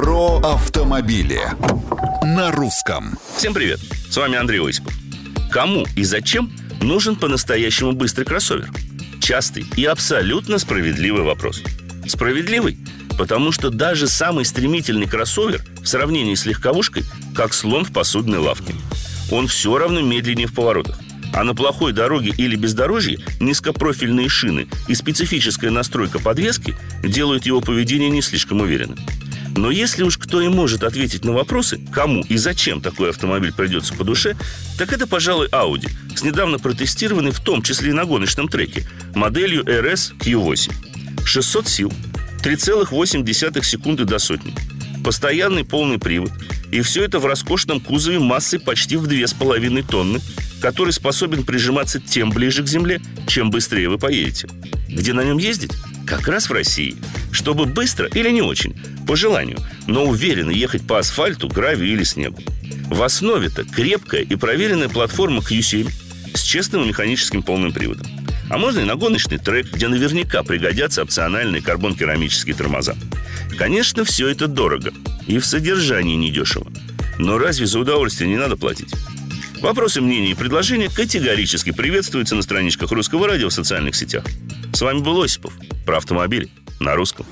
Про автомобили на русском. Всем привет! С вами Андрей Осипов. Кому и зачем нужен по-настоящему быстрый кроссовер? Частый и абсолютно справедливый вопрос. Справедливый, потому что даже самый стремительный кроссовер в сравнении с легковушкой как слон в посудной лавке. Он все равно медленнее в поворотах. А на плохой дороге или бездорожье низкопрофильные шины и специфическая настройка подвески делают его поведение не слишком уверенным. Но если уж кто и может ответить на вопросы, кому и зачем такой автомобиль придется по душе, так это, пожалуй, Audi, с недавно протестированной в том числе и на гоночном треке, моделью RS Q8. 600 сил, 3,8 секунды до сотни. Постоянный полный привод. И все это в роскошном кузове массой почти в 2,5 тонны, который способен прижиматься тем ближе к земле, чем быстрее вы поедете. Где на нем ездить? Как раз в России. Чтобы быстро или не очень, по желанию, но уверенно ехать по асфальту, гравию или снегу. В основе-то крепкая и проверенная платформа Q7 с честным механическим полным приводом. А можно и на гоночный трек, где наверняка пригодятся опциональные карбон-керамические тормоза. Конечно, все это дорого и в содержании недешево. Но разве за удовольствие не надо платить? Вопросы, мнения и предложения категорически приветствуются на страничках Русского радио в социальных сетях. С вами был Осипов. Про автомобили на русском.